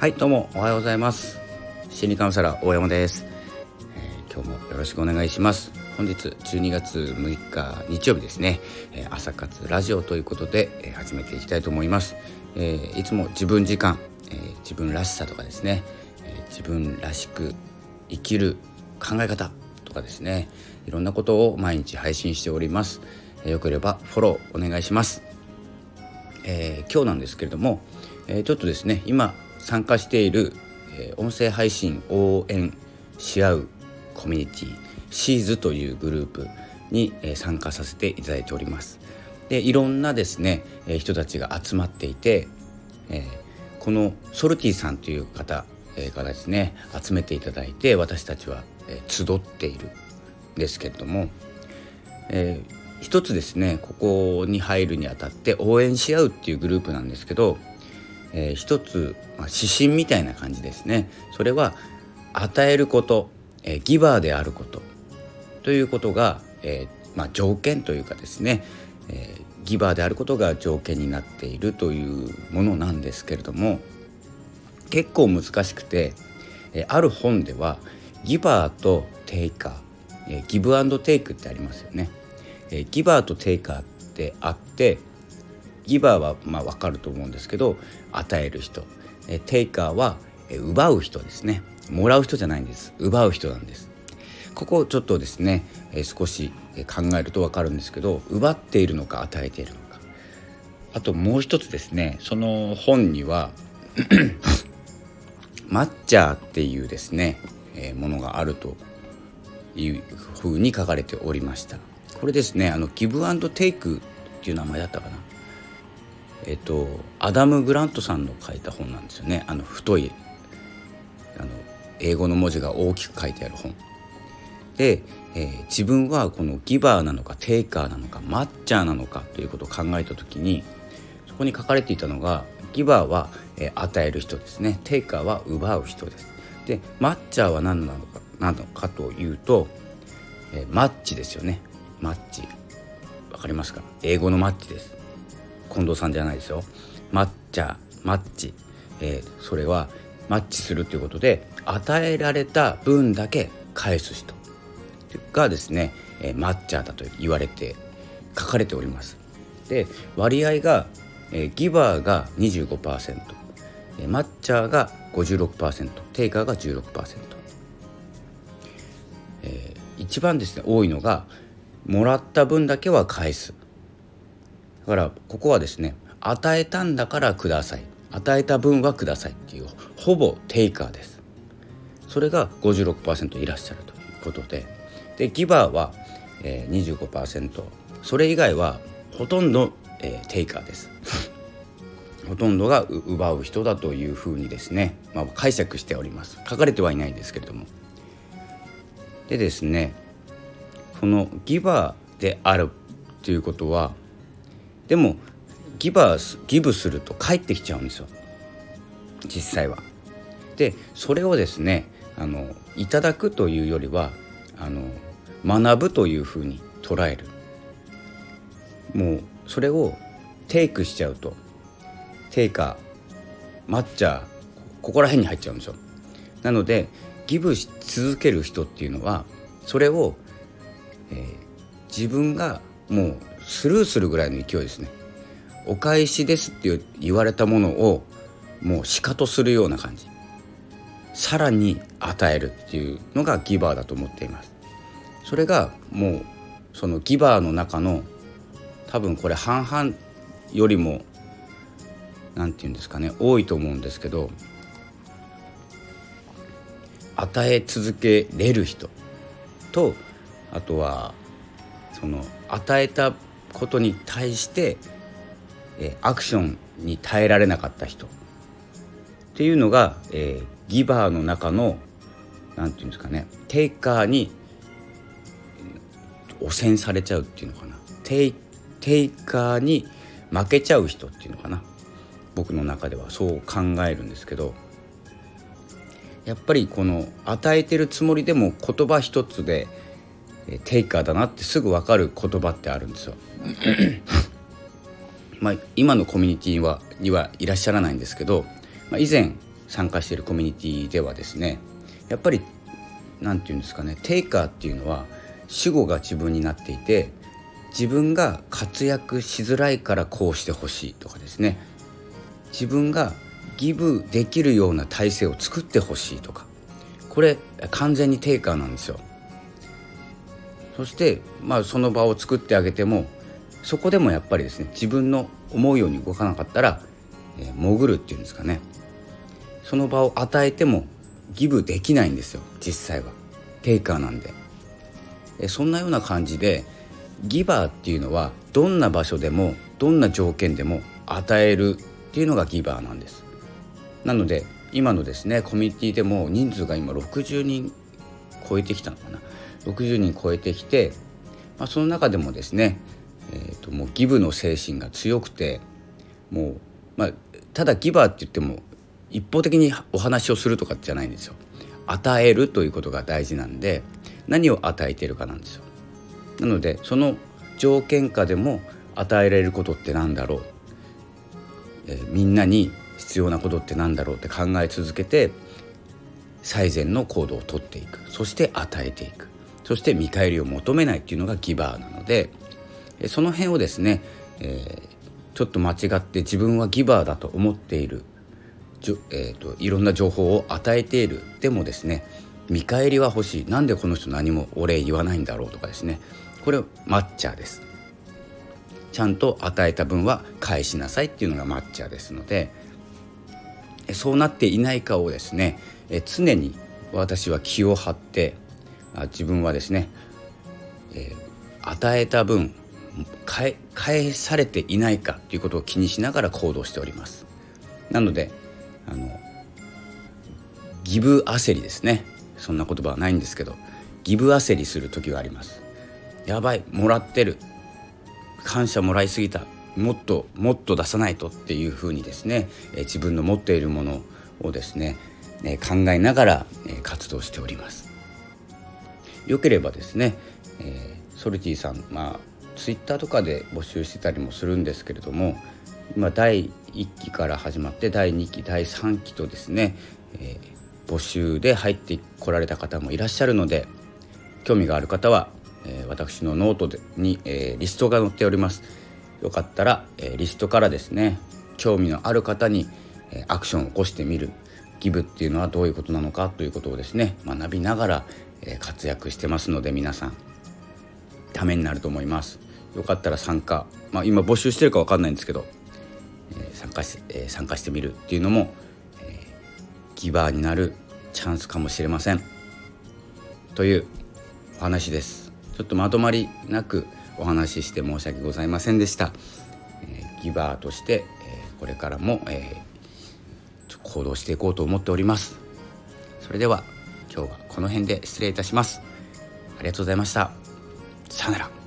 はいどうもおはようございます。心理カウンセラー大山です、えー、今日もよろしくお願いします。本日12月6日日曜日ですね、えー、朝活ラジオということで、えー、始めていきたいと思います、えいつも自分時間、え自分らしさとかですね、え自分らしく生きる考え方とかですね。いろんなことを毎日配信しております、えよければフォローお願いします、え今日なんですけれども、えちょっとですね今参加している、え音声配信応援し合うコミュニティシーズというグループに、え参加させていただいております。でいろんなですね、え人たちが集まっていて、えこのソルティさんという方、えからですね集めていただいて私たちは、え集っているんですけれども、えー、一つですねここに入るにあたって応援し合うっていうグループなんですけどえー、一つ、まあ、指針みたいな感じですね。それは与えること、えー、ギバーであること。ということが、えーまあ、条件というかですね、えー、ギバーであることが条件になっているというものなんですけれども結構難しくて、えー、ある本ではギバーとテイカー、えー、ギブアンドテイクってありますよね、えー、ギバーとテイカーってあってギバーはまあ分かると思うんですけど与える人。テイカーは奪う人ですね。もらう人じゃないんです。奪う人なんです。ここちょっとですね、少し考えると分かるんですけど奪っているのか与えているのか。あともう一つですねその本には マッチャーっていうですね、ものがあるというふうに書かれておりました。これですねあのギブアンドテイクっていう名前だったかな。えっとアダム・グラントさんの書いた本なんですよね。あの太いあの英語の文字が大きく書いてある本。で、えー、自分はこのギバーなのかテイカーなのかマッチャーなのかということを考えた時にそこに書かれていたのがギバーは、えー、与える人ですね。テイカーは奪う人です。でマッチャーは何なのかなのかというと、えー、マッチですよね。マッチ。わかりますか？英語のマッチです。近藤さんじゃないですよ。抹茶マッチ、えー、それはマッチするということで与えられた分だけ返す人。がですね、えー、マッチャーだと言われて書かれております。で割合が、えー、ギバーが25%、えー、マッチャーが56%テイカーが16%、えー、一番ですね多いのがもらった分だけは返す。だからここはですね与えたんだからください。与えた分はくださいっていうほぼテイカーです。それが56%いらっしゃるということででギバーは、えー、25%それ以外はほとんど、えー、テイカーです。ほとんどが奪う人だというふうにですね、まあ、解釈しております。書かれてはいないんですけれども。でですねこのギバーであるということはでもギバーギブすると返ってきちゃうんですよ。実際は。でそれをですねあのいただくというよりはあの学ぶというふうに捉える。もうそれをテイクしちゃうと。テイカー抹茶ここら辺に入っちゃうんですよ。なのでギブし続ける人っていうのはそれを、えー、自分がもうスルーするぐらいの勢いですね。お返しですって言われたものをもうしかとするような感じ。さらに与えるっていうのがギバーだと思っています。それがもうそのギバーの中の多分これ半々よりも何て言うんですかね多いと思うんですけど与え続けれる人とあとはその与えたことに対して、えアクションに耐えられなかった人。っていうのが、えー、ギバーの中の何て言うんですかねテイカーに汚染されちゃうっていうのかな。テイテイカーに負けちゃう人っていうのかな。僕の中ではそう考えるんですけど。やっぱりこの与えてるつもりでも言葉一つでテイカーだなってすぐ分かる言葉ってあるんですよ。まあ、今のコミュニティはにはいらっしゃらないんですけど、まあ、以前参加しているコミュニティではですねやっぱり何て言うんですかねテイカーっていうのは主語が自分になっていて自分が活躍しづらいからこうしてほしいとかですね。自分がギブできるような体制を作ってほしいとか。これ完全にテイカーなんですよ。そしてまあその場を作ってあげてもそこでもやっぱりですね自分の思うように動かなかったら、えー、潜るっていうんですかね。その場を与えてもギブできないんですよ実際は。テイカーなんで。えそんなような感じでギバーっていうのはどんな場所でもどんな条件でも与えるっていうのがギバーなんです。なので今のですねコミュニティでも人数が今60人超えてきたのかな。60人超えてきて、まあ、その中でもですね、えーと、もうギブの精神が強くてもう、まあ、ただギバーって言っても一方的にお話をするとかじゃないんですよ。与えるということが大事なんで何を与えてるかなんですよ。なのでその条件下でも与えられることって何だろう、えー、みんなに必要なことって何だろうって考え続けて最善の行動をとっていく。そして与えていく。そして見返りを求めないっていうのがギバーなのでその辺をですね、えー、ちょっと間違って自分はギバーだと思っているじょ、えーと、いろんな情報を与えている。でもですね見返りは欲しい。なんでこの人何もお礼言わないんだろうとかですね。これマッチャーです。ちゃんと与えた分は返しなさいっていうのがマッチャーですのでそうなっていないかをですねえ常に私は気を張ってあ自分はですね、えー、与えた分返返されていないかということを気にしながら行動しております。なのであのギブ焦りですね。そんな言葉はないんですけどギブ焦りする時があります。やばいもらってる。感謝もらいすぎた。もっともっと出さないとっていうふうにですね、え自分の持っているものをですね、え考えながら、え活動しております。よければですね、えー、ソルティさんまあツイッターとかで募集してたりもするんですけれども今第1期から始まって第2期第3期とですね、えー、募集で入ってこられた方もいらっしゃるので興味がある方は、えー、私のノートでに、えー、リストが載っております。よかったら、えリストからですね興味のある方に、えアクションを起こしてみる。ギブっていうのはどういうことなのかということをですね学びながら、え活躍してますので皆さん。ためになると思います。よかったら参加、まあ、今募集してるか分かんないんですけどえ参加し、え参加してみるっていうのも、えギバーになるチャンスかもしれません。というお話です。ちょっとまとまりなくお話しして申し訳ございませんでした、えギバーとして、えこれからも、え行動していこうと思っております。それでは今日はこの辺で失礼いたします。ありがとうございました。さよなら。